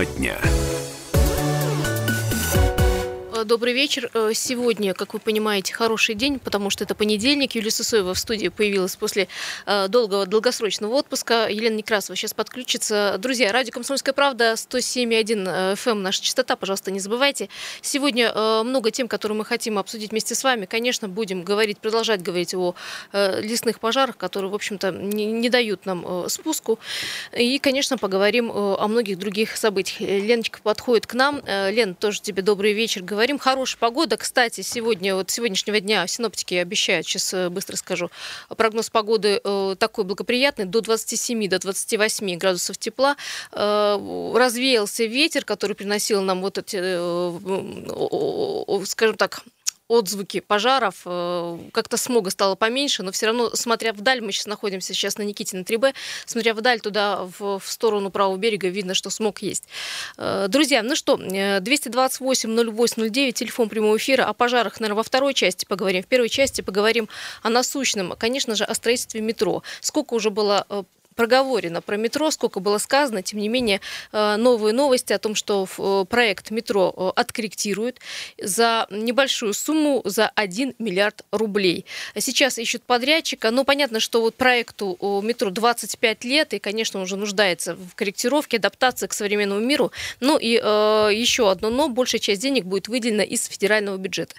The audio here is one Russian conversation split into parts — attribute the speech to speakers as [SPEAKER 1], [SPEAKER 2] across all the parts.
[SPEAKER 1] Тема дня.
[SPEAKER 2] Добрый вечер. Э, сегодня, как вы понимаете, хороший день, потому что это понедельник. Юлия Сысоева в студии появилась после э, долгого долгосрочного отпуска. Елена Некрасова сейчас подключится. Друзья, радио «Комсомольская правда» 107,1 FM, наша частота, пожалуйста, не забывайте. Сегодня много тем, которые мы хотим обсудить вместе с вами. Конечно, будем говорить, продолжать говорить о лесных пожарах, которые, в общем-то, не, не дают нам спуску. И, конечно, поговорим о многих других событиях. Леночка подходит к нам. Лен, тоже тебе добрый вечер. Говорим, хорошая погода. Кстати, сегодня, вот сегодняшнего дня синоптики обещают, сейчас э, быстро скажу, прогноз погоды э, такой благоприятный, до 27, до 28 градусов тепла. Э, развеялся ветер, который приносил нам вот эти, скажем так, отзвуки пожаров, э, как-то смога стало поменьше, но все равно, смотря вдаль, мы сейчас находимся сейчас на Никитина 3Б, смотря вдаль туда, в, в сторону правого берега, видно, что смог есть. Э, друзья, ну что, 228-08-09, э, телефон прямого эфира, о пожарах, наверное, во второй части поговорим. В первой части поговорим о насущном, конечно же, о строительстве метро. Сколько уже было проговорено про метро, сколько было сказано, тем не менее, э, новые новости о том, что э, проект метро э, откорректируют за небольшую сумму, за 1 миллиард рублей. Сейчас ищут подрядчика, но понятно, что вот проекту метро 25 лет, и, конечно, уже нуждается в корректировке, адаптации к современному миру. Ну и еще одно но, большая часть денег будет выделена из федерального бюджета.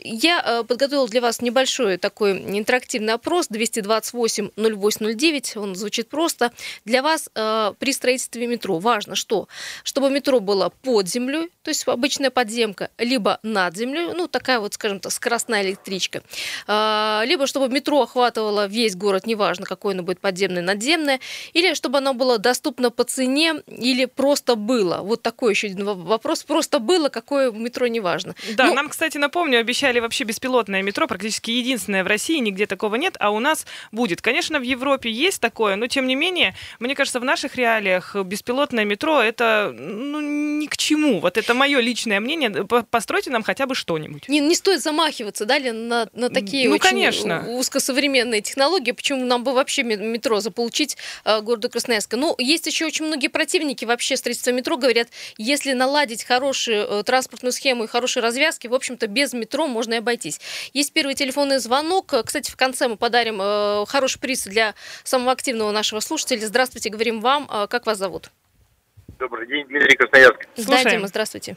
[SPEAKER 2] Я подготовила для вас небольшой такой интерактивный опрос 228 0809, он звучит просто для вас э, при строительстве метро важно что? Чтобы метро было под землей, то есть обычная подземка, либо над землей, ну такая вот, скажем так, скоростная электричка, э, либо чтобы метро охватывало весь город, неважно, какое оно будет подземное, надземное, или чтобы оно было доступно по цене, или просто было. Вот такой еще один вопрос. Просто было, какое метро, неважно.
[SPEAKER 3] Да, ну, нам, кстати, напомню, обещали вообще беспилотное метро, практически единственное в России, нигде такого нет, а у нас будет. Конечно, в Европе есть такое, но тем не не менее, мне кажется, в наших реалиях беспилотное метро это ну, ни к чему. Вот это мое личное мнение. Постройте нам хотя бы что-нибудь.
[SPEAKER 2] Не, не стоит замахиваться, да, на, на такие ну, очень конечно. узкосовременные технологии. Почему нам бы вообще метро заполучить э, городу Красноярска? Ну, есть еще очень многие противники вообще строительства метро. Говорят, если наладить хорошую э, транспортную схему и хорошие развязки, в общем-то, без метро можно и обойтись. Есть первый телефонный звонок. Кстати, в конце мы подарим э, хороший приз для самого активного нашего слушатели. Здравствуйте, говорим вам. А, как вас зовут?
[SPEAKER 4] Добрый день, Дмитрий Красноярск.
[SPEAKER 2] Да, Дима, здравствуйте.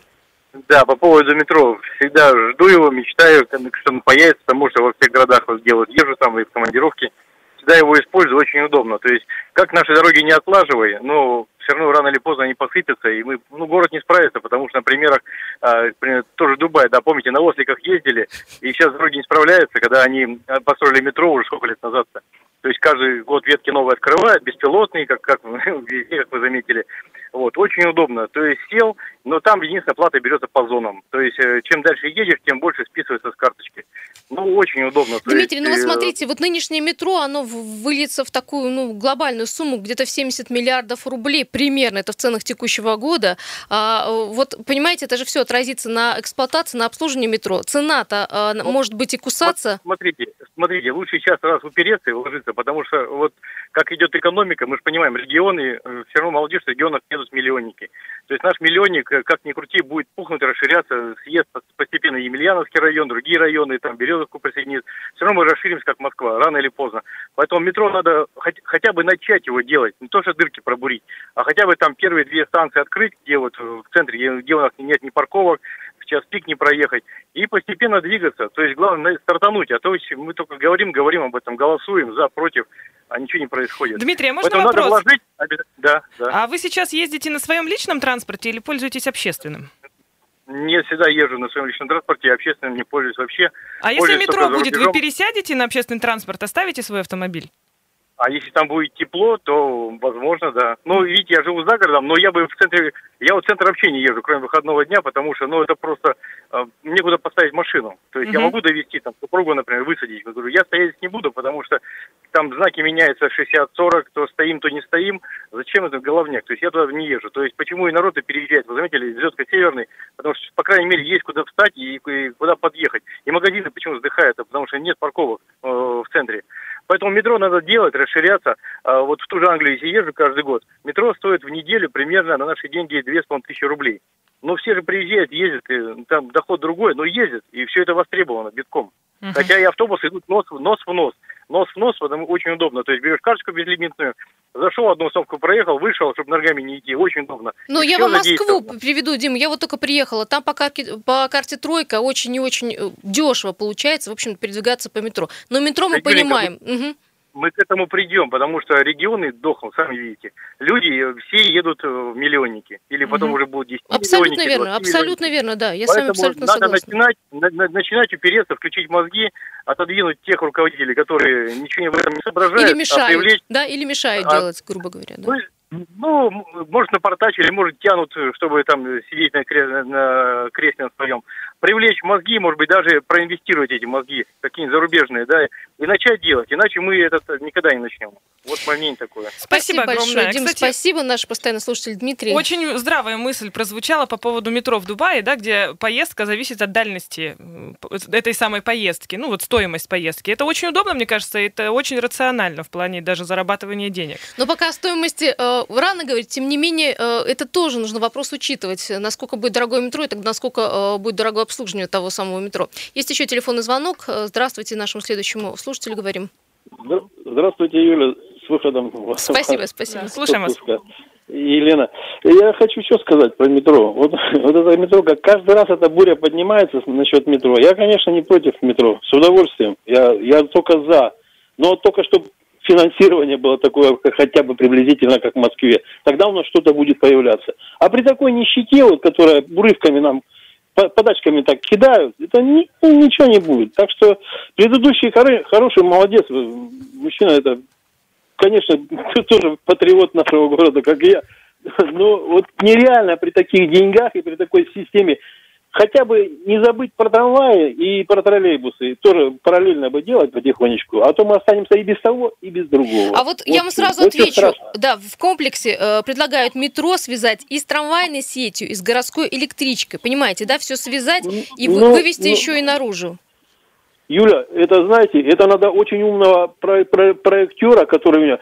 [SPEAKER 4] Да, по поводу метро. Всегда жду его, мечтаю, что он появится, потому что во всех городах вот делают. Езжу там и в командировке. Всегда его использую, очень удобно. То есть, как наши дороги не отлаживай, но все равно рано или поздно они посыпятся, и мы, ну, город не справится, потому что на примерах, э, тоже Дубай, да, помните, на осликах ездили, и сейчас дороги не справляются, когда они построили метро уже сколько лет назад-то. То есть каждый год ветки новые открывают, беспилотные, как, как, как вы заметили. Вот, очень удобно. То есть сел, но там единственная плата берется по зонам. То есть э, чем дальше едешь, тем больше списывается с карточки. Ну, очень удобно.
[SPEAKER 2] Дмитрий,
[SPEAKER 4] есть,
[SPEAKER 2] ну вы э, смотрите, вот нынешнее метро, оно выльется в такую ну, глобальную сумму, где-то в 70 миллиардов рублей примерно, это в ценах текущего года. А, вот, понимаете, это же все отразится на эксплуатации, на обслуживании метро. Цена-то а, вот, может быть и кусаться.
[SPEAKER 4] Смотрите, смотрите, лучше сейчас раз упереться и уложиться, потому что вот как идет экономика, мы же понимаем, регионы, э, все равно молодежь в регионах едут миллионники. То есть наш миллионник, э, как ни крути, будет пухнуть, расширяться, съест постепенно Емельяновский район, другие районы, там Березовку присоединится. Все равно мы расширимся, как Москва, рано или поздно. Поэтому метро надо хоть, хотя бы начать его делать, не то что дырки пробурить, а хотя бы там первые две станции открыть, где вот в центре, где у нас нет ни парковок, час пик не проехать, и постепенно двигаться. То есть главное стартануть, а то мы только говорим, говорим об этом, голосуем за, против, а ничего не происходит.
[SPEAKER 3] Дмитрий, а можно Поэтому вопрос?
[SPEAKER 4] Надо вложить... Да,
[SPEAKER 3] да. А вы сейчас ездите на своем личном транспорте или пользуетесь общественным?
[SPEAKER 4] Не всегда езжу на своем личном транспорте, общественным не пользуюсь вообще.
[SPEAKER 3] А если метро будет, вы пересядете на общественный транспорт, оставите свой автомобиль?
[SPEAKER 4] А если там будет тепло, то возможно, да. Ну, видите, я живу за городом, но я бы в центре, я вот в центр вообще не езжу, кроме выходного дня, потому что, ну, это просто э, некуда поставить машину. То есть uh-huh. я могу довести там супругу, например, высадить. Я говорю, я стоять не буду, потому что там знаки меняются 60-40, то стоим, то не стоим. Зачем это головняк? То есть я туда не езжу. То есть почему и народ и переезжает? Вы заметили, Звездка Северный, потому что, по крайней мере, есть куда встать и, и куда подъехать. И магазины почему вздыхают? Потому что нет парковок э, в центре. Поэтому метро надо делать, расширяться. А вот в ту же Англию, если езжу каждый год, метро стоит в неделю примерно на наши деньги 2500 рублей. Но все же приезжают, ездят, и там доход другой, но ездят, и все это востребовано битком. Хотя и автобусы идут нос, нос в нос. Нос в нос, потому очень удобно. То есть берешь карточку безлимитную, зашел, одну остановку проехал, вышел, чтобы ногами не идти. Очень удобно.
[SPEAKER 2] Ну, я вам Москву приведу, Дим. Я вот только приехала. Там по карте, по карте тройка очень и очень э, дешево получается, в общем, передвигаться по метро. Но метро мы понимаем. Угу
[SPEAKER 4] мы к этому придем, потому что регионы дохнут, сами видите. Люди э, все едут э, в миллионники, или потом угу. уже будут 10
[SPEAKER 2] Абсолютно верно, абсолютно верно, да, я Поэтому с вами абсолютно
[SPEAKER 4] надо
[SPEAKER 2] согласна.
[SPEAKER 4] Начинать, на, начинать упереться, включить мозги, отодвинуть тех руководителей, которые ничего в этом не соображают.
[SPEAKER 2] Или а мешают, а привлечь... да, или мешают а, делать, грубо говоря. Да.
[SPEAKER 4] Ну, ну, может, напортачили, может, тянут, чтобы там сидеть на, кре- на кресле на своем. Привлечь мозги, может быть, даже проинвестировать эти мозги, какие-нибудь зарубежные, да, и начать делать. Иначе мы это никогда не начнем. Вот мое мнение такое.
[SPEAKER 2] Спасибо, спасибо большое, Дим, Кстати, спасибо, наш постоянный слушатель Дмитрий.
[SPEAKER 3] Очень здравая мысль прозвучала по поводу метро в Дубае, да, где поездка зависит от дальности э, этой самой поездки, ну вот стоимость поездки. Это очень удобно, мне кажется, это очень рационально в плане даже зарабатывания денег.
[SPEAKER 2] Но пока стоимости э, рано говорить, тем не менее, э, это тоже нужно вопрос учитывать, насколько будет дорогое метро и тогда насколько э, будет дорогое обслуживание того самого метро. Есть еще телефонный звонок. Э, здравствуйте, нашему следующему слушателю говорим.
[SPEAKER 1] Здравствуйте, Юля, с выходом.
[SPEAKER 2] Спасибо, спасибо. Да,
[SPEAKER 3] слушаем вас.
[SPEAKER 1] Елена, я хочу что сказать про метро. Вот, вот это метро, как каждый раз эта буря поднимается насчет метро. Я, конечно, не против метро, с удовольствием. Я, я только за. Но только чтобы финансирование было такое хотя бы приблизительно, как в Москве, тогда у нас что-то будет появляться. А при такой нищете, вот, которая урывками нам подачками так кидают, это ни, ну, ничего не будет. Так что предыдущий хоро, хороший, молодец, мужчина это, конечно, тоже патриот нашего города, как я. Но вот нереально при таких деньгах и при такой системе хотя бы не забыть про трамваи и про троллейбусы. Тоже параллельно бы делать потихонечку, а то мы останемся и без того, и без другого.
[SPEAKER 2] А вот, вот я вам сразу вот отвечу. Да, в комплексе э, предлагают метро связать и с трамвайной сетью, и с городской электричкой. Понимаете, да, все связать и ну, вывести ну, еще и наружу.
[SPEAKER 1] Юля, это, знаете, это надо очень умного про про проектера, который у меня...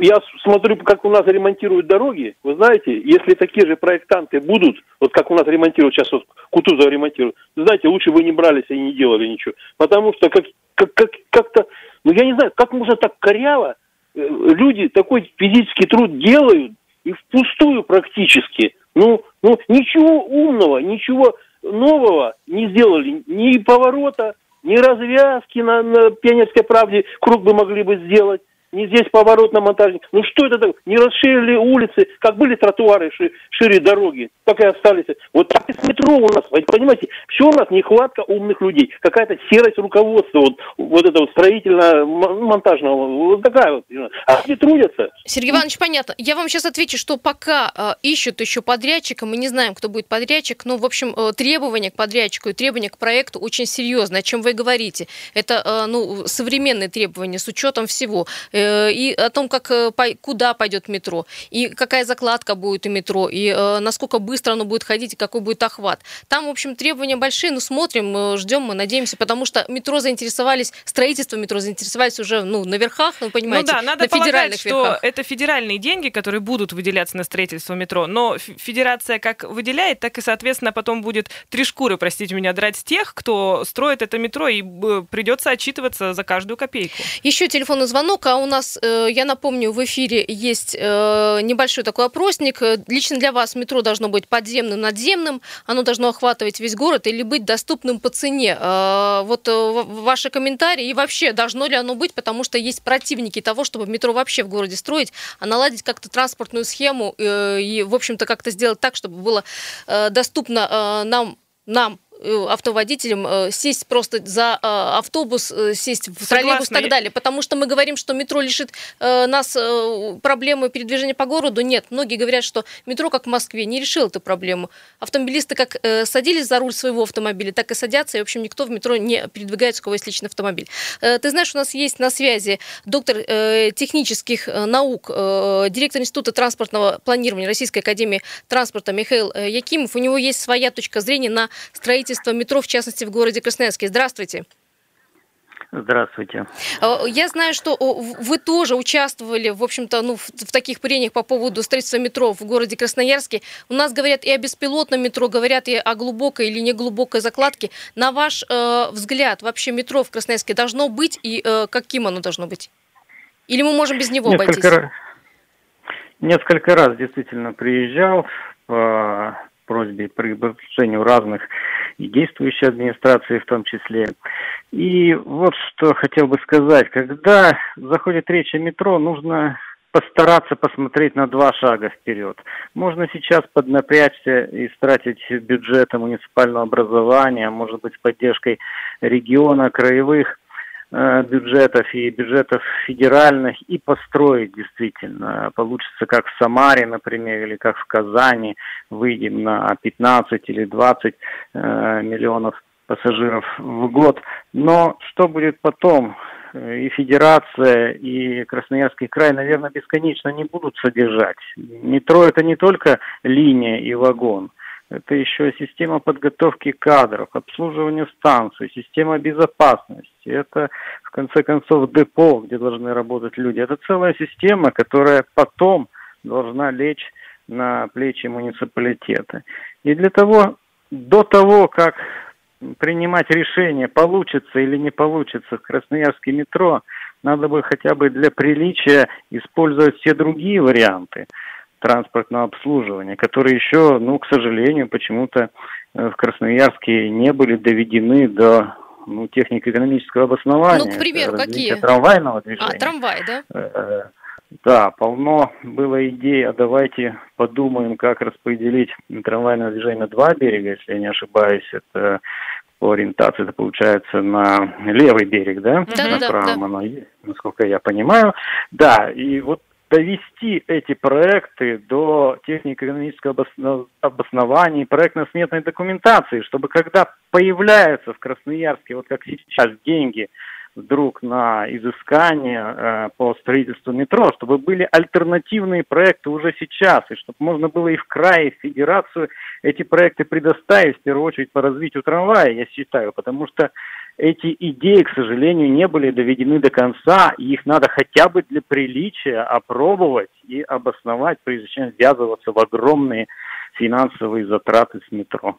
[SPEAKER 1] Я смотрю, как у нас ремонтируют дороги. Вы знаете, если такие же проектанты будут, вот как у нас ремонтируют, сейчас вот Кутузов ремонтируют, знаете, лучше бы не брались и не делали ничего. Потому что как, как, как, как-то, ну я не знаю, как можно так коряво, э, люди такой физический труд делают, и впустую практически. Ну, ну ничего умного, ничего нового не сделали, ни поворота, ни развязки на, на Пионерской правде круг бы могли бы сделать не здесь поворот на монтажник. Ну что это такое? Не расширили улицы, как были тротуары шире, шире дороги, так и остались. Вот так и с метро у нас, понимаете, все у нас нехватка умных людей, какая-то серость руководства, вот, вот это вот строительно-монтажного, вот такая вот. А они трудятся.
[SPEAKER 2] Сергей Иванович, понятно. Я вам сейчас отвечу, что пока э, ищут еще подрядчика, мы не знаем, кто будет подрядчик, но, в общем, э, требования к подрядчику и требования к проекту очень серьезные, о чем вы говорите. Это, э, ну, современные требования с учетом всего и о том, как, э, куда пойдет метро, и какая закладка будет у метро, и э, насколько быстро оно будет ходить, и какой будет охват. Там, в общем, требования большие, но смотрим, ждем, мы надеемся, потому что метро заинтересовались, строительство метро заинтересовались уже ну, на верхах, вы понимаете,
[SPEAKER 3] ну да, надо
[SPEAKER 2] на федеральных
[SPEAKER 3] полагать, верхах. что это федеральные деньги, которые будут выделяться на строительство метро, но федерация как выделяет, так и, соответственно, потом будет три шкуры, простите меня, драть с тех, кто строит это метро, и придется отчитываться за каждую копейку.
[SPEAKER 2] Еще телефонный звонок, а у нас, э, я напомню, в эфире есть э, небольшой такой опросник. Лично для вас метро должно быть подземным, надземным, оно должно охватывать весь город или быть доступным по цене. Э, вот ваши комментарии и вообще должно ли оно быть, потому что есть противники того, чтобы метро вообще в городе строить, а наладить как-то транспортную схему и, в общем-то, как-то сделать так, чтобы было доступно нам нам, Э, автоводителям э, сесть просто за э, автобус, сесть в троллейбус и так далее. Потому что мы говорим, что метро лишит нас проблемы передвижения по городу. Нет, многие говорят, что метро, как в Москве, не решил эту проблему. Автомобилисты как садились за руль своего автомобиля, так и садятся. И, в общем, никто в метро не передвигается, у кого есть личный автомобиль. Ты знаешь, у нас есть на связи доктор технических наук, директор Института транспортного планирования Российской Академии транспорта Михаил Якимов. У него есть своя точка зрения на строительство строительства метро, в частности, в городе Красноярске. Здравствуйте.
[SPEAKER 5] Здравствуйте.
[SPEAKER 2] Э, я знаю, что вы тоже участвовали, в общем-то, ну, в таких прениях по поводу строительства метро в городе Красноярске. У нас говорят и о беспилотном метро, говорят и о глубокой или неглубокой закладке. На ваш э, взгляд, вообще метро в Красноярске должно быть и э, каким оно должно быть? Или мы можем без него
[SPEAKER 5] несколько
[SPEAKER 2] обойтись?
[SPEAKER 5] Раз, несколько раз действительно приезжал по просьбе при приглашению разных и действующей администрации в том числе. И вот что хотел бы сказать. Когда заходит речь о метро, нужно постараться посмотреть на два шага вперед. Можно сейчас поднапрячься и стратить бюджеты муниципального образования, может быть, с поддержкой региона, краевых бюджетов и бюджетов федеральных и построить действительно. Получится как в Самаре, например, или как в Казани. Выйдем на 15 или 20 э, миллионов пассажиров в год. Но что будет потом? И Федерация, и Красноярский край, наверное, бесконечно не будут содержать. Метро это не только линия и вагон. Это еще система подготовки кадров, обслуживание станций, система безопасности. Это, в конце концов, депо, где должны работать люди. Это целая система, которая потом должна лечь на плечи муниципалитета. И для того, до того, как принимать решение, получится или не получится в Красноярске метро, надо бы хотя бы для приличия использовать все другие варианты транспортного обслуживания, которые еще, ну, к сожалению, почему-то э, в Красноярске не были доведены до ну, технико-экономического обоснования.
[SPEAKER 2] Ну, к примеру, какие?
[SPEAKER 5] трамвайного движения.
[SPEAKER 2] А, трамвай, да?
[SPEAKER 5] Э, да, полно было идей, а давайте подумаем, как распределить трамвайное движение на два берега, если я не ошибаюсь, это по ориентации, это получается на левый берег, да?
[SPEAKER 2] Да,
[SPEAKER 5] на
[SPEAKER 2] да,
[SPEAKER 5] правом
[SPEAKER 2] да.
[SPEAKER 5] оно есть, насколько я понимаю. Да, и вот довести эти проекты до технико-экономического обосно- обоснования, проектно-сметной документации, чтобы когда появляются в Красноярске, вот как сейчас, деньги вдруг на изыскание э, по строительству метро, чтобы были альтернативные проекты уже сейчас, и чтобы можно было и в крае, и в федерацию эти проекты предоставить, в первую очередь по развитию трамвая, я считаю, потому что эти идеи, к сожалению, не были доведены до конца, и их надо хотя бы для приличия опробовать и обосновать, прежде чем ввязываться в огромные финансовые затраты с метро.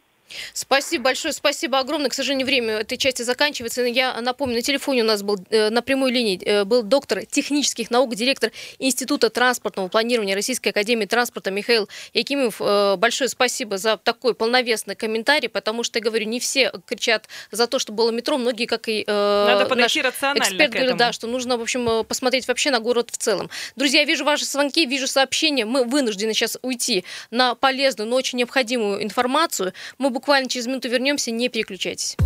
[SPEAKER 2] Спасибо большое, спасибо огромное. К сожалению, время этой части заканчивается. Я напомню, на телефоне у нас был э, на прямой линии э, был доктор технических наук, директор Института транспортного планирования Российской Академии транспорта Михаил Якимов. Э, большое спасибо за такой полновесный комментарий, потому что, я говорю, не все кричат за то, что было метро, многие, как и
[SPEAKER 3] Надо
[SPEAKER 2] наш эксперт говорит, да, что нужно, в общем, посмотреть вообще на город в целом. Друзья, вижу ваши звонки, вижу сообщения. Мы вынуждены сейчас уйти на полезную, но очень необходимую информацию. Мы буквально через минуту вернемся, не переключайтесь.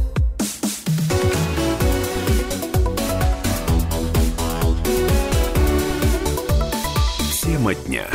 [SPEAKER 6] Тема дня.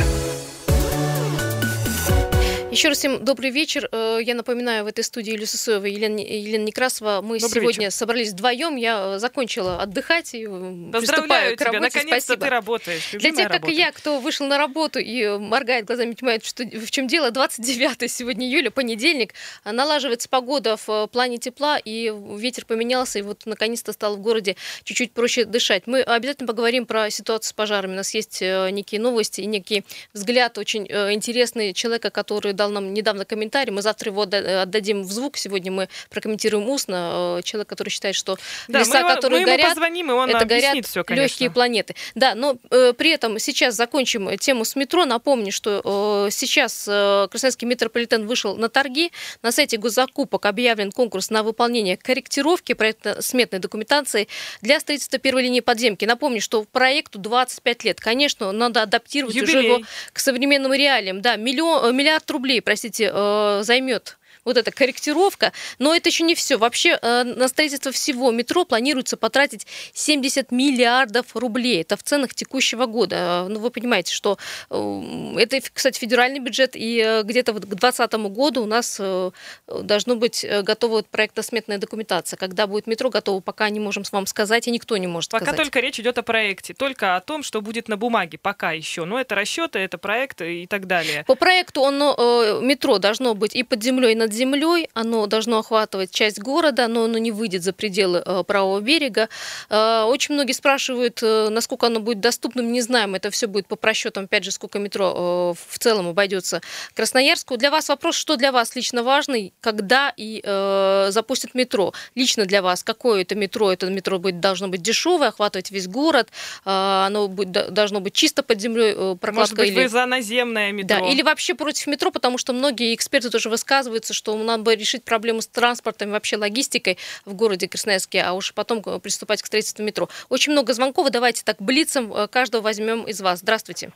[SPEAKER 2] Еще раз всем добрый вечер. Э, Я напоминаю, в этой студии Юлия Сысоева и Елена, Елена Некрасова. Мы
[SPEAKER 3] Добрый
[SPEAKER 2] сегодня
[SPEAKER 3] вечер.
[SPEAKER 2] собрались вдвоем. Я э, закончила отдыхать и э,
[SPEAKER 3] Поздравляю
[SPEAKER 2] к работе.
[SPEAKER 3] наконец-то
[SPEAKER 2] Спасибо.
[SPEAKER 3] ты работаешь.
[SPEAKER 2] Для
[SPEAKER 3] Любимая
[SPEAKER 2] тех, как
[SPEAKER 3] работа.
[SPEAKER 2] и я, кто вышел на работу и моргает глазами, понимает, что, в чем дело, 29 сегодня июля, понедельник, а, налаживается погода в плане тепла, и ветер поменялся, и вот наконец-то стало в городе чуть-чуть проще дышать. Мы обязательно поговорим про ситуацию с пожарами. У нас есть некие новости и некий взгляд очень интересный человека, который дал нам недавно комментарий. Мы завтра его отда- отдадим в звук. Сегодня мы прокомментируем устно. Э, Человек, который считает, что
[SPEAKER 3] Да,
[SPEAKER 2] леса,
[SPEAKER 3] мы,
[SPEAKER 2] которые
[SPEAKER 3] мы
[SPEAKER 2] горят,
[SPEAKER 3] позвоним, и он
[SPEAKER 2] это горят
[SPEAKER 3] все, конечно.
[SPEAKER 2] легкие планеты. Да, но э, при этом сейчас закончим тему с метро. Напомню, что э, сейчас э, Красноярский метрополитен вышел на торги. На сайте госзакупок объявлен конкурс на выполнение корректировки проектно-сметной документации для строительства первой линии подземки. Напомню, что проекту 25 лет. Конечно, надо адаптировать уже
[SPEAKER 3] Юбилей.
[SPEAKER 2] его к современным реалиям. Да, миллион, э, миллиард рублей, простите, э, займет вот эта корректировка. Но это еще не все. Вообще э, на строительство всего метро планируется потратить 70 миллиардов рублей. Это в ценах текущего года. Ну, вы понимаете, что э, это, кстати, федеральный бюджет, и э, где-то вот к 2020 году у нас должно быть готова проектно-сметная документация. Когда будет метро готово, пока не можем вам сказать, и никто не может
[SPEAKER 3] Пока
[SPEAKER 2] сказать.
[SPEAKER 3] только речь идет о проекте, только о том, что будет на бумаге, пока еще. Но это расчеты, это проект и так далее.
[SPEAKER 2] По проекту оно, э, метро должно быть и под землей, и над землей, оно должно охватывать часть города, но оно не выйдет за пределы э, правого берега. Э, очень многие спрашивают, э, насколько оно будет доступным, не знаем, это все будет по просчетам, опять же, сколько метро в целом обойдется Красноярску. Для вас вопрос, что для вас лично важный, когда и запустят метро? Лично для вас, какое это метро? Это метро будет, должно быть дешевое, охватывать весь город, оно будет, должно быть чисто под землей прокладка.
[SPEAKER 3] Может быть,
[SPEAKER 2] или...
[SPEAKER 3] вы за наземное метро?
[SPEAKER 2] Да, или вообще против метро, потому что многие эксперты тоже высказываются, что надо бы решить проблему с транспортом и вообще логистикой в городе Красноярске, а уж потом приступать к строительству метро. Очень много звонков, давайте так блицем э, каждого возьмем из вас. Здравствуйте.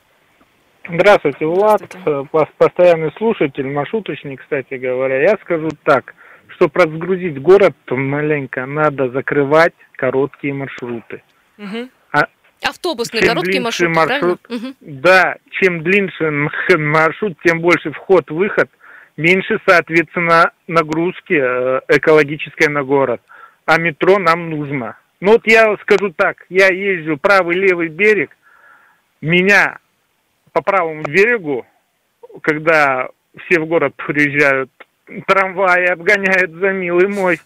[SPEAKER 7] Здравствуйте, Влад, Здравствуйте. Э, постоянный слушатель, маршруточник, кстати говоря. Я скажу так, чтобы разгрузить город, маленько надо закрывать короткие маршруты.
[SPEAKER 2] Угу. А Автобусные короткие маршруты, маршрут,
[SPEAKER 7] правильно? Да, чем длиннее маршрут, тем больше вход-выход, меньше, соответственно, нагрузки э, экологической на город. А метро нам нужно. Ну вот я скажу так, я езжу правый-левый берег, меня по правому берегу, когда все в город приезжают, трамваи обгоняют за милый мой.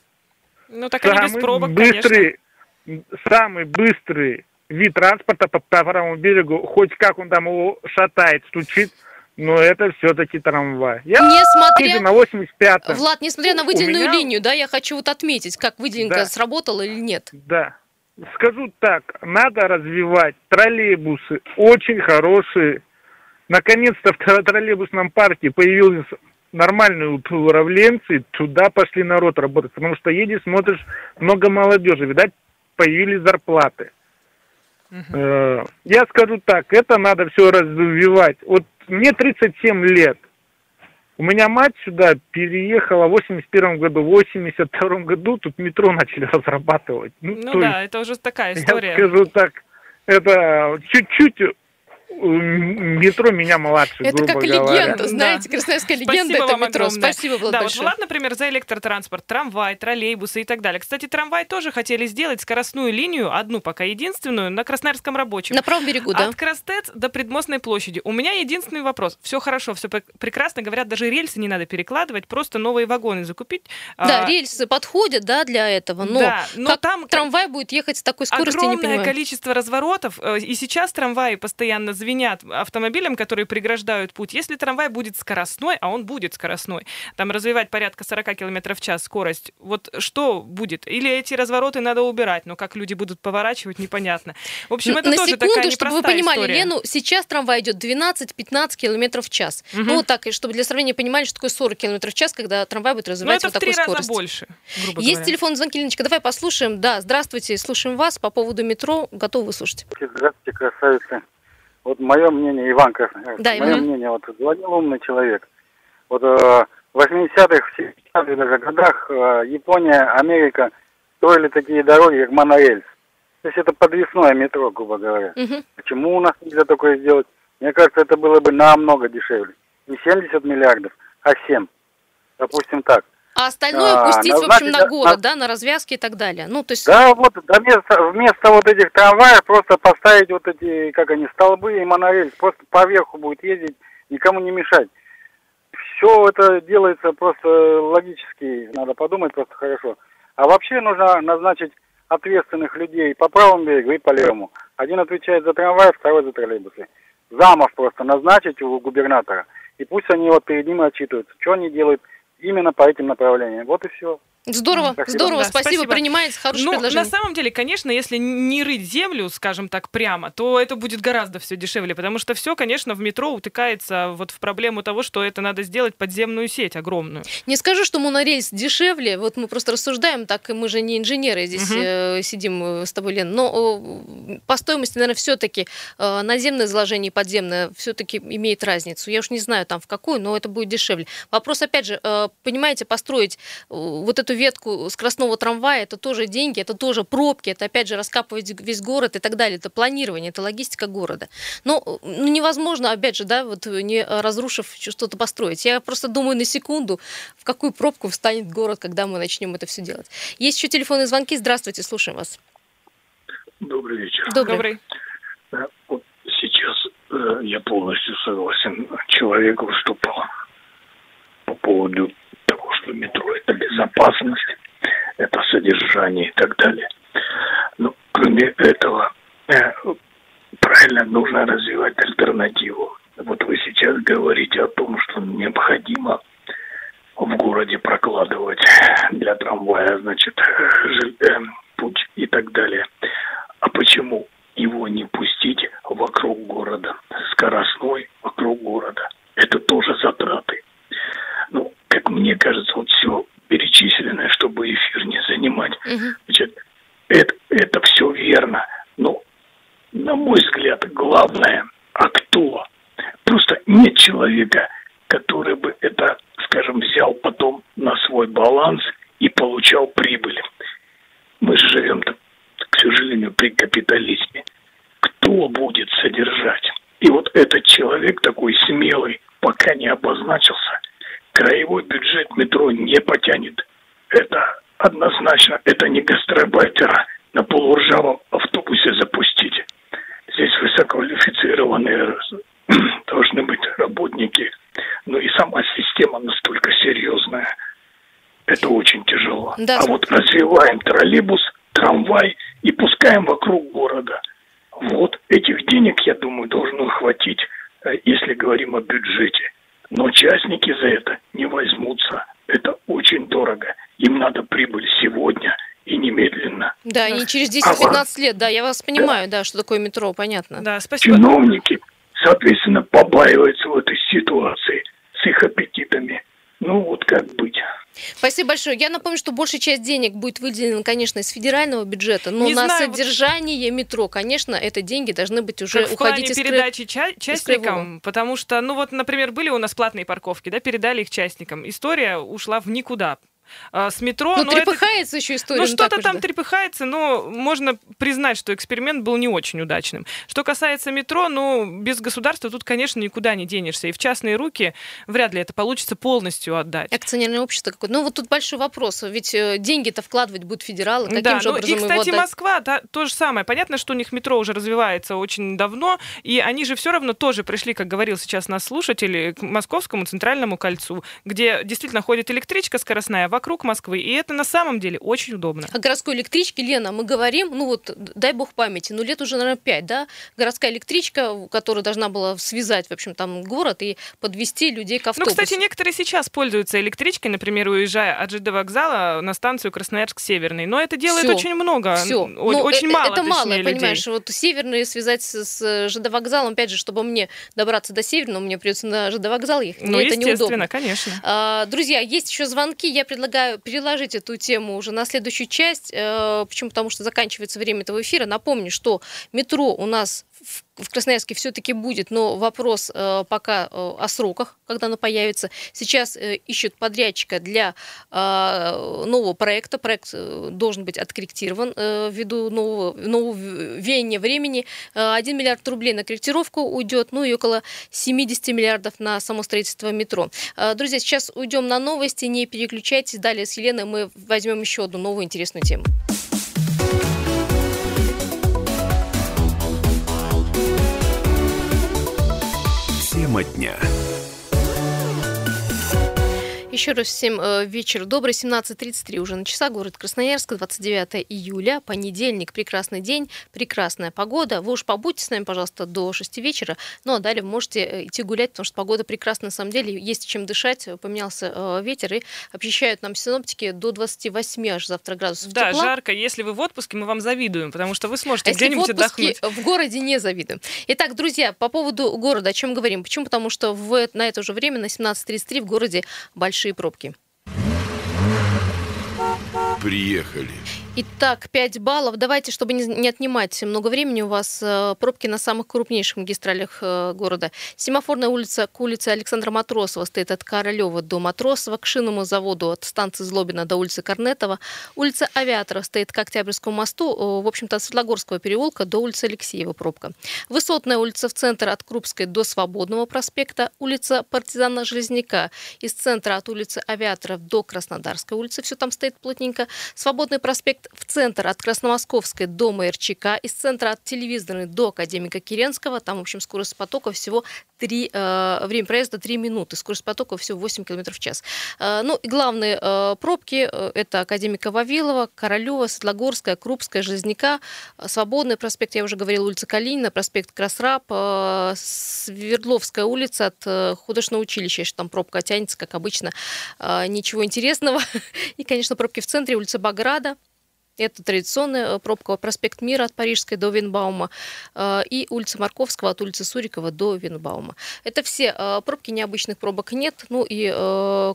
[SPEAKER 3] Ну так самый они без пробок,
[SPEAKER 7] быстрый, конечно. Самый быстрый вид транспорта по, по правому берегу, хоть как он там его шатает, стучит, но это все-таки трамвай.
[SPEAKER 2] Я несмотря
[SPEAKER 7] на 85
[SPEAKER 2] Влад, несмотря на выделенную меня... линию, да, я хочу вот отметить, как выделенка да. сработала или нет.
[SPEAKER 7] Да. Скажу так, надо развивать троллейбусы, очень хорошие наконец-то в троллейбусном парке появились нормальные управленцы, туда пошли народ работать, потому что едешь, смотришь, много молодежи, видать, появились зарплаты. Uh-huh. Я скажу так, это надо все развивать. Вот мне 37 лет. У меня мать сюда переехала в 81 году, в 82 году тут метро начали разрабатывать.
[SPEAKER 3] Ну, ну да, есть, это уже такая история.
[SPEAKER 7] Я скажу так, это чуть-чуть метро меня младше,
[SPEAKER 2] Это как
[SPEAKER 7] говоря.
[SPEAKER 2] легенда, знаете, красноярская легенда
[SPEAKER 3] Спасибо
[SPEAKER 2] это метро.
[SPEAKER 3] Огромное.
[SPEAKER 2] Спасибо, Влад,
[SPEAKER 3] Да,
[SPEAKER 2] большое.
[SPEAKER 3] вот Влад, например, за электротранспорт, трамвай, троллейбусы и так далее. Кстати, трамвай тоже хотели сделать скоростную линию, одну пока единственную, на Красноярском рабочем.
[SPEAKER 2] На правом берегу, да.
[SPEAKER 3] От Крастец до Предмостной площади. У меня единственный вопрос. Все хорошо, все прекрасно. Говорят, даже рельсы не надо перекладывать, просто новые вагоны закупить.
[SPEAKER 2] Да, а... рельсы подходят, да, для этого, но, да, но как там трамвай будет ехать с такой скоростью,
[SPEAKER 3] огромное количество разворотов, э, и сейчас трамваи постоянно звенят автомобилям, которые преграждают путь. Если трамвай будет скоростной, а он будет скоростной, там развивать порядка 40 км в час скорость, вот что будет? Или эти развороты надо убирать, но как люди будут поворачивать, непонятно. В общем, это
[SPEAKER 2] На
[SPEAKER 3] тоже
[SPEAKER 2] секунду,
[SPEAKER 3] такая
[SPEAKER 2] чтобы вы понимали,
[SPEAKER 3] история.
[SPEAKER 2] Лену, сейчас трамвай идет 12-15 км в час. Угу. Ну, вот так, чтобы для сравнения понимали, что такое 40 км в час, когда трамвай будет
[SPEAKER 3] ну, это
[SPEAKER 2] вот
[SPEAKER 3] три
[SPEAKER 2] скорости.
[SPEAKER 3] раза больше, грубо
[SPEAKER 2] Есть
[SPEAKER 3] говоря.
[SPEAKER 2] телефон звонки, Леночка, давай послушаем. Да, здравствуйте, слушаем вас по поводу метро, готовы выслушать.
[SPEAKER 8] Здравствуйте, красавицы. Вот мое мнение, Иван Красноярск,
[SPEAKER 2] да,
[SPEAKER 8] мое мнение, вот звонил умный человек. Вот э, в 80-х, 70-х даже годах э, Япония, Америка строили такие дороги, как монорельс. То есть это подвесное метро, грубо говоря.
[SPEAKER 2] Угу.
[SPEAKER 8] Почему у нас нельзя такое сделать? Мне кажется, это было бы намного дешевле. Не 70 миллиардов, а 7. Допустим так.
[SPEAKER 2] А остальное а, пустить, в общем, на город, на... да, на развязки и так далее. Ну, то есть...
[SPEAKER 8] Да, вот да, вместо, вместо вот этих трамваев просто поставить вот эти, как они, столбы и монорельс. Просто поверху будет ездить, никому не мешать. Все это делается просто логически, надо подумать просто хорошо. А вообще нужно назначить ответственных людей по правому берегу и по левому. Один отвечает за трамвай, второй за троллейбусы. Замов просто назначить у губернатора. И пусть они вот перед ним отчитываются, что они делают, именно по этим направлениям. Вот и все.
[SPEAKER 2] Здорово, спасибо. здорово, да, спасибо, спасибо. принимается хорошее ну, предложение.
[SPEAKER 3] На самом деле, конечно, если не рыть землю, скажем так, прямо, то это будет гораздо все дешевле, потому что все, конечно, в метро утыкается вот в проблему того, что это надо сделать подземную сеть огромную.
[SPEAKER 2] Не скажу, что монорельс дешевле, вот мы просто рассуждаем, так и мы же не инженеры здесь угу. э, сидим э, с тобой, Лен, но э, по стоимости, наверное, все-таки э, наземное заложение и подземное все-таки имеет разницу. Я уж не знаю там в какую, но это будет дешевле. Вопрос, опять же, э, понимаете, построить э, вот эту ветку скоростного трамвая, это тоже деньги, это тоже пробки, это опять же раскапывать весь город и так далее, это планирование, это логистика города. Но ну, невозможно, опять же, да, вот не разрушив что-то построить. Я просто думаю на секунду, в какую пробку встанет город, когда мы начнем это все делать. Есть еще телефонные звонки. Здравствуйте, слушаем вас.
[SPEAKER 9] Добрый вечер.
[SPEAKER 2] Добрый.
[SPEAKER 9] Добрый. Вот сейчас э, я полностью согласен человеку, что по, по поводу метро. Это безопасность, это содержание и так далее. Но кроме этого, э, правильно нужно развивать альтернативу. Вот вы сейчас говорите о том, что необходимо в городе прокладывать для трамвая, значит, э, путь и так далее. А почему его не пустить вокруг города, скоростной вокруг города? Это тоже затраты. Ну, как мне кажется, вот все перечисленное, чтобы эфир не занимать, значит, это, это все верно. Но, на мой взгляд, главное, а кто? Просто нет человека, который бы это, скажем, взял потом на свой баланс и получал прибыль. Мы же живем, к сожалению, при капитализме. Кто будет содержать? И вот этот человек такой смелый, пока не обозначился, краевой бюджет метро не потянет. Это однозначно, это не гастробайтера на полуржавом автобусе запустить. Здесь высококвалифицированные должны быть работники. Ну и сама система настолько серьезная. Это очень тяжело. Да. А вот развиваем троллейбус, трамвай и пускаем вокруг города. Вот этих денег, я думаю, должно хватить, э, если говорим о бюджете. Но участники за это не возьмутся. Это очень дорого. Им надо прибыль сегодня и немедленно.
[SPEAKER 2] Да, не через 10-15 а, лет, да, я вас понимаю, да. да, что такое метро, понятно.
[SPEAKER 9] Да, спасибо. Чиновники, соответственно, побаиваются в этой ситуации с их аппетитами. Ну вот как быть.
[SPEAKER 2] Спасибо большое. Я напомню, что большая часть денег будет выделена, конечно, из федерального бюджета, но Не на знаю, содержание вот... метро, конечно, это деньги должны быть уже
[SPEAKER 3] как
[SPEAKER 2] уходить
[SPEAKER 3] в плане из передачи ча- частникам, потому что, ну вот, например, были у нас платные парковки, да, передали их частникам. История ушла в никуда. А, с метро.
[SPEAKER 2] Ну, трепыхается это... еще история.
[SPEAKER 3] Ну, что-то там да. трепыхается, но можно признать, что эксперимент был не очень удачным. Что касается метро, ну, без государства тут, конечно, никуда не денешься. И в частные руки вряд ли это получится полностью отдать.
[SPEAKER 2] Акционерное общество какое-то. Ну, вот тут большой вопрос. Ведь э, деньги-то вкладывать будут федералы. Каким
[SPEAKER 3] да,
[SPEAKER 2] же
[SPEAKER 3] ну, и, кстати, Москва, да, то же самое. Понятно, что у них метро уже развивается очень давно, и они же все равно тоже пришли, как говорил сейчас наш слушатель, к Московскому центральному кольцу, где действительно ходит электричка скоростная, вокруг Москвы. И это на самом деле очень удобно.
[SPEAKER 2] О городской электричке, Лена, мы говорим, ну вот, дай бог памяти, ну лет уже, наверное, пять, да? Городская электричка, которая должна была связать, в общем, там город и подвести людей к ну, автобусу.
[SPEAKER 3] Ну, кстати, некоторые сейчас пользуются электричкой, например, уезжая от ЖД вокзала на станцию Красноярск-Северный. Но это делает Всё. очень много.
[SPEAKER 2] Все.
[SPEAKER 3] Ну, очень э, мало,
[SPEAKER 2] Это мало,
[SPEAKER 3] людей.
[SPEAKER 2] понимаешь. Вот Северный связать с, с ЖД вокзалом, опять же, чтобы мне добраться до Северного, мне придется на ЖД вокзал ехать. Ну,
[SPEAKER 3] это
[SPEAKER 2] неудобно.
[SPEAKER 3] конечно.
[SPEAKER 2] А, друзья, есть еще звонки. Я предлагаю переложить эту тему уже на следующую часть. Э, почему? Потому что заканчивается время этого эфира. Напомню, что метро у нас в Красноярске все-таки будет, но вопрос э, пока э, о сроках, когда оно появится. Сейчас э, ищут подрядчика для нового проекта. Проект должен быть откорректирован ввиду нового, нового веяния времени. Э, 1 миллиард рублей на корректировку уйдет, ну и около 70 миллиардов на само строительство метро. Друзья, сейчас уйдем на новости, не переключайтесь. Далее с Еленой мы возьмем еще одну новую интересную тему.
[SPEAKER 6] Тема дня.
[SPEAKER 2] Еще раз всем э, вечер добрый. 17.33 уже на часах. Город Красноярск, 29 июля, понедельник. Прекрасный день, прекрасная погода. Вы уж побудьте с нами, пожалуйста, до 6 вечера. Ну, а далее можете э, идти гулять, потому что погода прекрасная на самом деле. Есть чем дышать. Поменялся э, ветер и обещают нам синоптики до 28 аж завтра градусов
[SPEAKER 3] Да,
[SPEAKER 2] тепла.
[SPEAKER 3] жарко. Если вы в отпуске, мы вам завидуем, потому что вы сможете а где-нибудь
[SPEAKER 2] отдохнуть. в городе не завидуем. Итак, друзья, по поводу города, о чем говорим? Почему? Потому что в, на это же время, на 17.33 в городе большие большие пробки.
[SPEAKER 6] Приехали.
[SPEAKER 2] Итак, 5 баллов. Давайте, чтобы не отнимать много времени, у вас э, пробки на самых крупнейших магистралях э, города. Семафорная улица к улице Александра Матросова стоит от Королева до Матросова, к шинному заводу от станции Злобина до улицы Корнетова. Улица Авиатора стоит к Октябрьскому мосту, э, в общем-то, от Светлогорского переулка до улицы Алексеева пробка. Высотная улица в центр от Крупской до Свободного проспекта. Улица Партизана Железняка из центра от улицы Авиатора до Краснодарской улицы. Все там стоит плотненько. Свободный проспект в центр от Красномосковской до МРЧК, из центра от телевизорной до Академика Керенского. Там, в общем, скорость потока всего 3, э, время проезда 3 минуты, скорость потока всего 8 км в час. Э, ну и главные э, пробки э, это Академика Вавилова, Королева, Светлогорская, Крупская, Железняка, Свободный проспект, я уже говорила, улица Калинина, проспект Красраб, э, Свердловская улица от э, художественного училища, что там пробка тянется, как обычно, э, ничего интересного. И, конечно, пробки в центре, улица Баграда, это традиционная э, пробка проспект Мира от Парижской до Винбаума э, и улица Марковского от улицы Сурикова до Винбаума. Это все э, пробки, необычных пробок нет. Ну и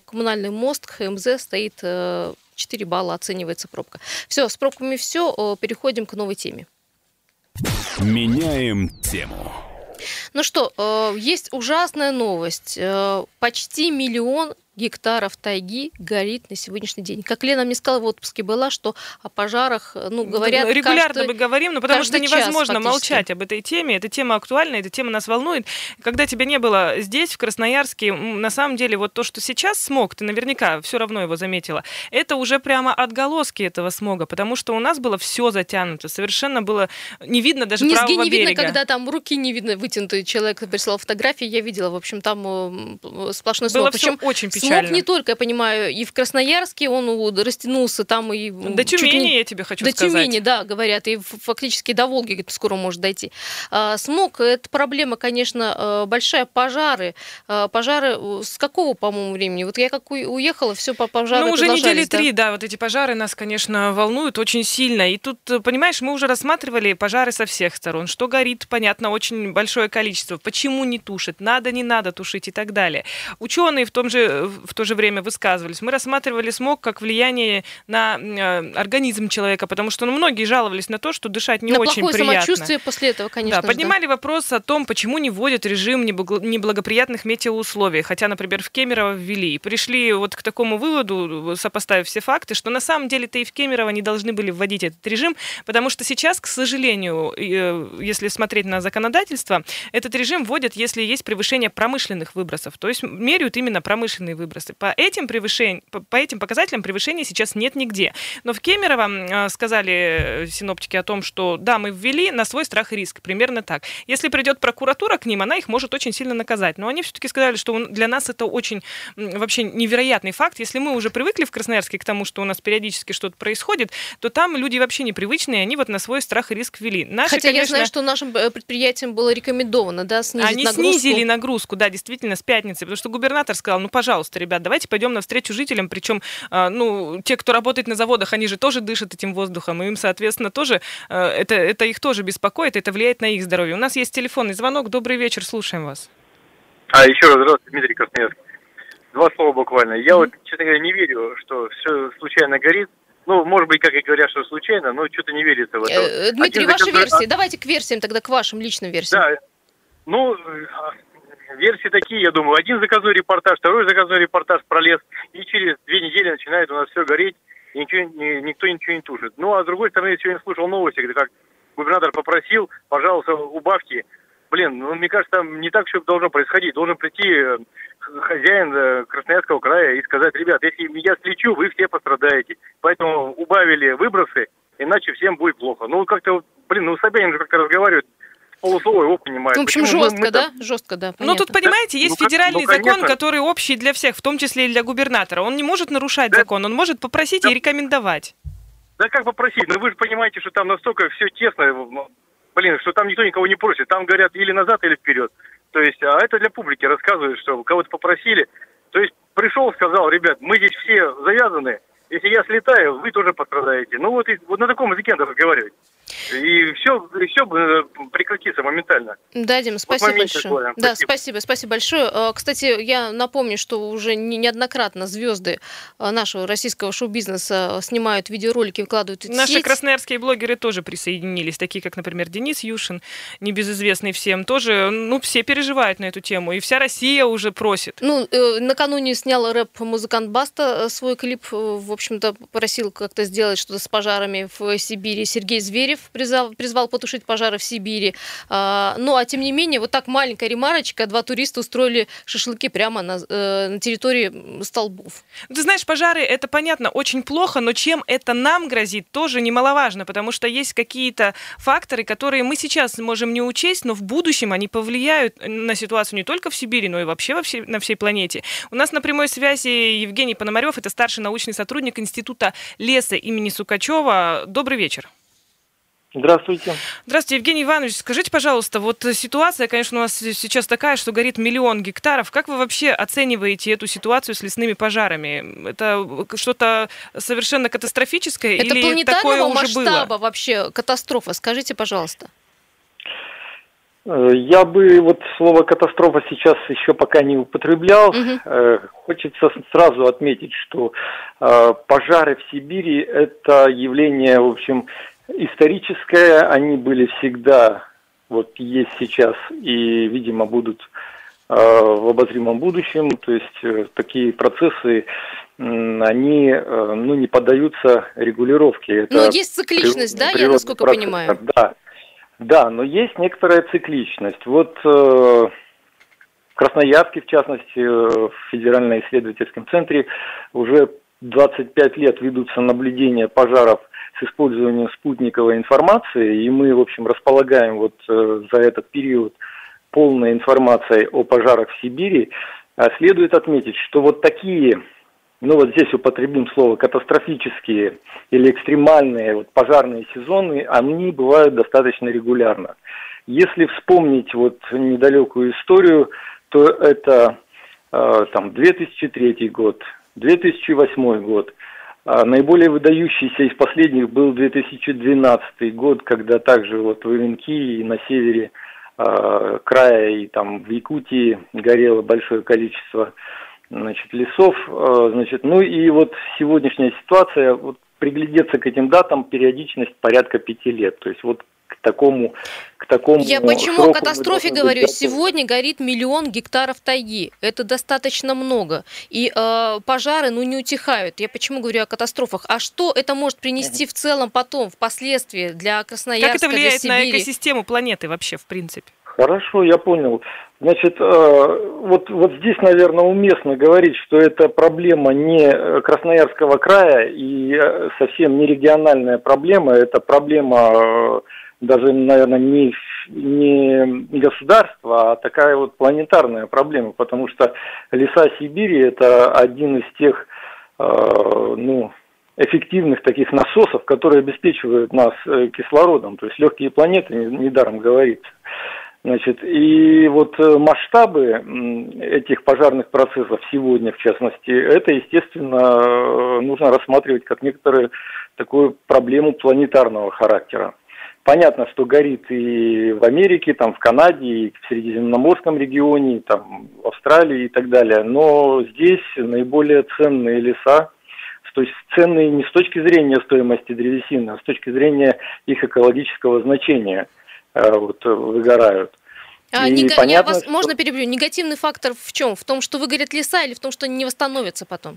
[SPEAKER 2] коммунальный мост ХМЗ стоит 4 балла оценивается пробка. Все, с пробками все. Переходим к новой теме.
[SPEAKER 6] Меняем тему.
[SPEAKER 2] Ну что, есть ужасная новость. Почти миллион гектаров тайги горит на сегодняшний день. Как Лена мне сказала в отпуске была, что о пожарах, ну, говорят
[SPEAKER 3] Регулярно
[SPEAKER 2] каждый,
[SPEAKER 3] мы говорим, но потому что невозможно
[SPEAKER 2] час,
[SPEAKER 3] молчать об этой теме. Эта тема актуальна, эта тема нас волнует. Когда тебя не было здесь, в Красноярске, на самом деле вот то, что сейчас смог, ты наверняка все равно его заметила, это уже прямо отголоски этого смога, потому что у нас было все затянуто, совершенно было не видно даже
[SPEAKER 2] Низги
[SPEAKER 3] правого
[SPEAKER 2] не
[SPEAKER 3] берега.
[SPEAKER 2] видно, когда там руки не видно, вытянутый человек прислал фотографии, я видела, в общем, там э, сплошной смог.
[SPEAKER 3] Было
[SPEAKER 2] Причем
[SPEAKER 3] все очень печально.
[SPEAKER 2] Смог не только, я понимаю, и в Красноярске он растянулся там и...
[SPEAKER 3] До Тюмени, не... я тебе хочу
[SPEAKER 2] до
[SPEAKER 3] сказать.
[SPEAKER 2] До Тюмени, да, говорят, и фактически до Волги скоро может дойти. А, смог, это проблема, конечно, э, большая. Пожары. А, пожары с какого, по-моему, времени? Вот я как уехала, все по пожарам
[SPEAKER 3] Ну, уже недели
[SPEAKER 2] да?
[SPEAKER 3] три, да, вот эти пожары нас, конечно, волнуют очень сильно. И тут, э, понимаешь, мы уже рассматривали пожары со всех сторон. Что горит, понятно, очень большое количество. Почему не тушит? Надо, не надо тушить и так далее. Ученые в, том же, в то же время высказывались. Мы рассматривали смог как влияние на э, организм человека, потому что ну, многие жаловались на то, что дышать не
[SPEAKER 2] на
[SPEAKER 3] очень
[SPEAKER 2] плохое
[SPEAKER 3] приятно.
[SPEAKER 2] самочувствие после этого, конечно.
[SPEAKER 3] Да, поднимали да. вопрос о том, почему не вводят режим неблагоприятных метеоусловий, хотя, например, в Кемерово ввели. И пришли вот к такому выводу, сопоставив все факты, что на самом деле-то и в Кемерово не должны были вводить этот режим, потому что сейчас, к сожалению, э, если смотреть на законодательство, этот режим вводят, если есть превышение промышленных выбросов, то есть меряют именно промышленные выбросы. По этим превышениям, по этим показателям превышения сейчас нет нигде. Но в Кемерово э, сказали синоптики о том, что да, мы ввели на свой страх и риск, примерно так. Если придет прокуратура к ним, она их может очень сильно наказать. Но они все-таки сказали, что для нас это очень вообще невероятный факт. Если мы уже привыкли в Красноярске к тому, что у нас периодически что-то происходит, то там люди вообще непривычные, они вот на свой страх и риск ввели.
[SPEAKER 2] Наши, Хотя конечно, я знаю, что нашим э, предприятиям было рекомендовано, да, снизить
[SPEAKER 3] они
[SPEAKER 2] нагрузку.
[SPEAKER 3] снизили нагрузку, да, действительно, с пятницы, потому что губернатор сказал, ну, пожалуйста, ребят, давайте пойдем навстречу жителям, причем, а, ну, те, кто работает на заводах, они же тоже дышат этим воздухом, и им, соответственно, тоже, э, это, это их тоже беспокоит, это влияет на их здоровье. У нас есть телефонный звонок, добрый вечер, слушаем вас.
[SPEAKER 4] А, еще раз, здравствуйте, Дмитрий Красноярск. Два слова буквально. Я вот, честно говоря, не верю, что все случайно горит. Ну, может быть, как и говорят, что случайно, но что-то не верится в это.
[SPEAKER 2] Э, Дмитрий, Один ваши версии. Давайте к версиям тогда, к вашим личным версиям.
[SPEAKER 4] Да, ну, версии такие, я думаю. Один заказной репортаж, второй заказной репортаж пролез, и через две недели начинает у нас все гореть, и ничего, ни, никто ничего не тушит. Ну, а с другой стороны, я сегодня слушал новости, где как губернатор попросил, пожалуйста, убавьте. Блин, ну, мне кажется, там не так все должно происходить. Должен прийти э, хозяин э, Красноярского края и сказать, ребят, если я слечу, вы все пострадаете. Поэтому убавили выбросы, иначе всем будет плохо. Ну, как-то, блин, ну, Собянин же как-то разговаривает полуслова его понимает.
[SPEAKER 2] В общем,
[SPEAKER 4] Почему
[SPEAKER 2] жестко,
[SPEAKER 4] мы,
[SPEAKER 2] да? Жестко, да.
[SPEAKER 3] Ну, тут, понимаете, есть
[SPEAKER 4] ну,
[SPEAKER 3] федеральный
[SPEAKER 4] ну,
[SPEAKER 3] закон, который общий для всех, в том числе и для губернатора. Он не может нарушать да? закон, он может попросить да. и рекомендовать.
[SPEAKER 4] Да как попросить? Ну, вы же понимаете, что там настолько все тесно, блин, что там никто никого не просит. Там говорят или назад, или вперед. То есть, а это для публики рассказывают, что кого-то попросили. То есть, пришел, сказал, ребят, мы здесь все завязаны, если я слетаю, вы тоже пострадаете. Ну вот, и, вот на таком языке надо разговаривать. И все, и все э, прекратится моментально.
[SPEAKER 2] Да, Дим, спасибо вот большое. Такое. Да, спасибо. спасибо, спасибо большое. Э, кстати, я напомню, что уже неоднократно звезды э, нашего российского шоу-бизнеса снимают видеоролики, выкладывают в
[SPEAKER 3] Наши
[SPEAKER 2] сеть.
[SPEAKER 3] красноярские блогеры тоже присоединились, такие как, например, Денис Юшин, небезызвестный всем, тоже, ну, все переживают на эту тему, и вся Россия уже просит.
[SPEAKER 2] Ну, накануне снял рэп-музыкант Баста свой клип, в общем-то, просил как-то сделать что-то с пожарами в Сибири. Сергей Зверев призвал, призвал потушить пожары в Сибири. А, ну, а тем не менее, вот так маленькая ремарочка, два туриста устроили шашлыки прямо на, э, на территории столбов.
[SPEAKER 3] Ты знаешь, пожары, это понятно, очень плохо, но чем это нам грозит, тоже немаловажно, потому что есть какие-то факторы, которые мы сейчас можем не учесть, но в будущем они повлияют на ситуацию не только в Сибири, но и вообще во всей, на всей планете. У нас на прямой связи Евгений Пономарев, это старший научный сотрудник Института леса имени Сукачева. Добрый вечер.
[SPEAKER 1] Здравствуйте.
[SPEAKER 3] Здравствуйте, Евгений Иванович. Скажите, пожалуйста, вот ситуация, конечно, у нас сейчас такая, что горит миллион гектаров. Как вы вообще оцениваете эту ситуацию с лесными пожарами? Это что-то совершенно катастрофическое
[SPEAKER 2] Это
[SPEAKER 3] или такое уже
[SPEAKER 2] масштаба
[SPEAKER 3] было?
[SPEAKER 2] вообще катастрофа? Скажите, пожалуйста.
[SPEAKER 10] Э, Я бы вот слово катастрофа сейчас еще пока не употреблял. Э, Хочется сразу отметить, что э, пожары в Сибири это явление, в общем, историческое. Они были всегда, вот есть сейчас и, видимо, будут э, в обозримом будущем. То есть э, такие процессы, они, э, ну, не поддаются регулировке. Это
[SPEAKER 2] Но есть цикличность, да, я насколько
[SPEAKER 10] процесс.
[SPEAKER 2] понимаю?
[SPEAKER 10] Да, да, но есть некоторая цикличность. Вот в Красноярске, в частности, в Федерально-исследовательском центре уже 25 лет ведутся наблюдения пожаров с использованием спутниковой информации, и мы, в общем, располагаем вот э, за этот период полной информацией о пожарах в Сибири. А Следует отметить, что вот такие ну вот здесь употребим слово катастрофические или экстремальные вот, пожарные сезоны, они бывают достаточно регулярно. Если вспомнить вот недалекую историю, то это э, там 2003 год, 2008 год. А наиболее выдающийся из последних был 2012 год, когда также вот в Ивенки и на севере э, края и там в Якутии горело большое количество значит, лесов, э, значит, ну и вот сегодняшняя ситуация, вот приглядеться к этим датам, периодичность порядка пяти лет, то есть вот к такому, к такому
[SPEAKER 2] Я почему о катастрофе говорю? Сегодня горит миллион гектаров тайги. Это достаточно много. И э, пожары, ну, не утихают. Я почему говорю о катастрофах? А что это может принести в целом потом, впоследствии для Красноярска,
[SPEAKER 3] Как это влияет
[SPEAKER 2] для
[SPEAKER 3] на экосистему планеты вообще, в принципе?
[SPEAKER 10] Хорошо, я понял. Значит, э, вот, вот здесь, наверное, уместно говорить, что это проблема не Красноярского края и э, совсем не региональная проблема, это проблема э, даже, наверное, не, не государства, а такая вот планетарная проблема, потому что леса Сибири – это один из тех, э, ну, эффективных таких насосов, которые обеспечивают нас э, кислородом, то есть легкие планеты, не- недаром говорится. Значит, и вот э, масштабы этих пожарных процессов сегодня, в частности, это, естественно, э, нужно рассматривать как некоторую такую проблему планетарного характера. Понятно, что горит и в Америке, там, в Канаде, и в Средиземноморском регионе, и там, в Австралии и так далее. Но здесь наиболее ценные леса, то есть ценные не с точки зрения стоимости древесины, а с точки зрения их экологического значения э, вот, выгорают.
[SPEAKER 2] А,
[SPEAKER 10] И
[SPEAKER 2] нега- я
[SPEAKER 10] понятно,
[SPEAKER 2] вас,
[SPEAKER 10] что-
[SPEAKER 2] можно перебью? Негативный фактор в чем? В том, что выгорят леса или в том, что они не восстановятся потом?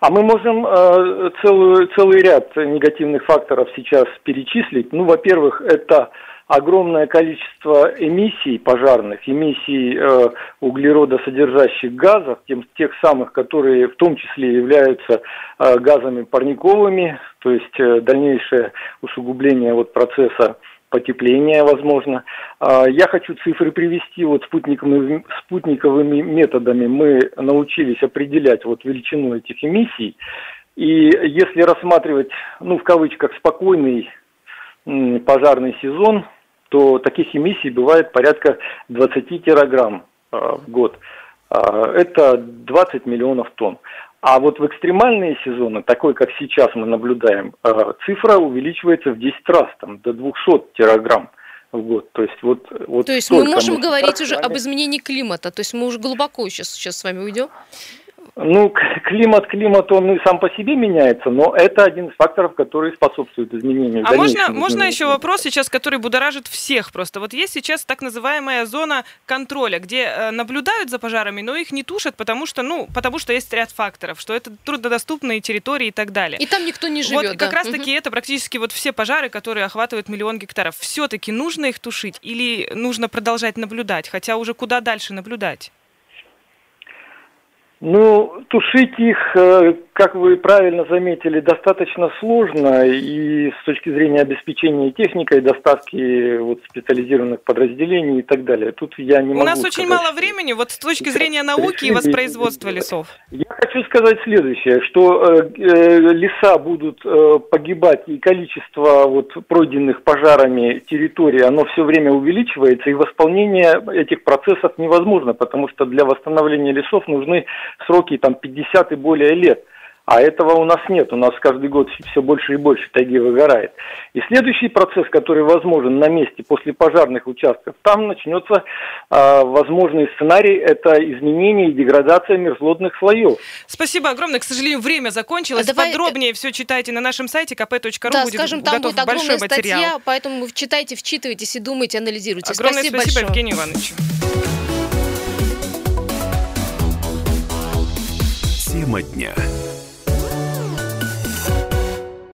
[SPEAKER 10] А мы можем э, целую, целый ряд негативных факторов сейчас перечислить. Ну, во-первых, это огромное количество эмиссий пожарных, эмиссий э, углеродосодержащих газов, тем, тех самых, которые в том числе являются э, газами парниковыми, то есть э, дальнейшее усугубление вот процесса потепления, возможно. А, Я хочу цифры привести. Вот спутниковыми, методами мы научились определять вот величину этих эмиссий. И если рассматривать, ну, в кавычках, спокойный пожарный сезон, то таких эмиссий бывает порядка 20 тераграмм а, в год. А, Это 20 миллионов тонн. А вот в экстремальные сезоны, такой как сейчас мы наблюдаем, а, цифра увеличивается в 10 раз, там, до 200 тераграмм в год. То есть вот, вот
[SPEAKER 2] То есть мы можем
[SPEAKER 10] мы
[SPEAKER 2] говорить уже об изменении климата. То есть мы уже глубоко сейчас, сейчас с вами уйдем.
[SPEAKER 10] Ну, климат, климат, он и сам по себе меняется, но это один из факторов, который способствует изменению.
[SPEAKER 3] А можно, можно еще вопрос сейчас, который будоражит всех просто. Вот есть сейчас так называемая зона контроля, где э, наблюдают за пожарами, но их не тушат, потому что, ну, потому что есть ряд факторов, что это труднодоступные территории и так далее.
[SPEAKER 2] И там никто не живет.
[SPEAKER 3] Вот как раз-таки это практически вот все пожары, которые охватывают миллион гектаров. Все-таки нужно их тушить или нужно продолжать наблюдать? Хотя уже куда дальше наблюдать?
[SPEAKER 10] Ну, тушить их, э, как вы правильно заметили, достаточно сложно, и с точки зрения обеспечения техникой, доставки вот специализированных подразделений и так далее. Тут я не
[SPEAKER 3] У
[SPEAKER 10] могу
[SPEAKER 3] нас очень
[SPEAKER 10] сказать.
[SPEAKER 3] мало времени, вот с точки зрения науки и воспроизводства лесов.
[SPEAKER 10] Я хочу сказать следующее, что э, э, леса будут погибать, и количество вот пройденных пожарами территорий, оно все время увеличивается, и восполнение этих процессов невозможно, потому что для восстановления лесов нужны сроки там 50 и более лет. А этого у нас нет. У нас каждый год все больше и больше тайги выгорает. И следующий процесс, который возможен на месте после пожарных участков, там начнется э, возможный сценарий, это изменение и деградация мерзлотных слоев.
[SPEAKER 3] Спасибо огромное. К сожалению, время закончилось.
[SPEAKER 2] А давай-
[SPEAKER 3] Подробнее все читайте на нашем сайте kp.ru.
[SPEAKER 2] Да,
[SPEAKER 3] будет
[SPEAKER 2] скажем, там
[SPEAKER 3] готов
[SPEAKER 2] будет огромная
[SPEAKER 3] материал.
[SPEAKER 2] статья, поэтому читайте, вчитывайтесь и думайте, анализируйте.
[SPEAKER 3] Огромное
[SPEAKER 2] спасибо,
[SPEAKER 3] спасибо
[SPEAKER 2] большое.
[SPEAKER 3] Евгению Ивановичу.
[SPEAKER 6] Тема дня.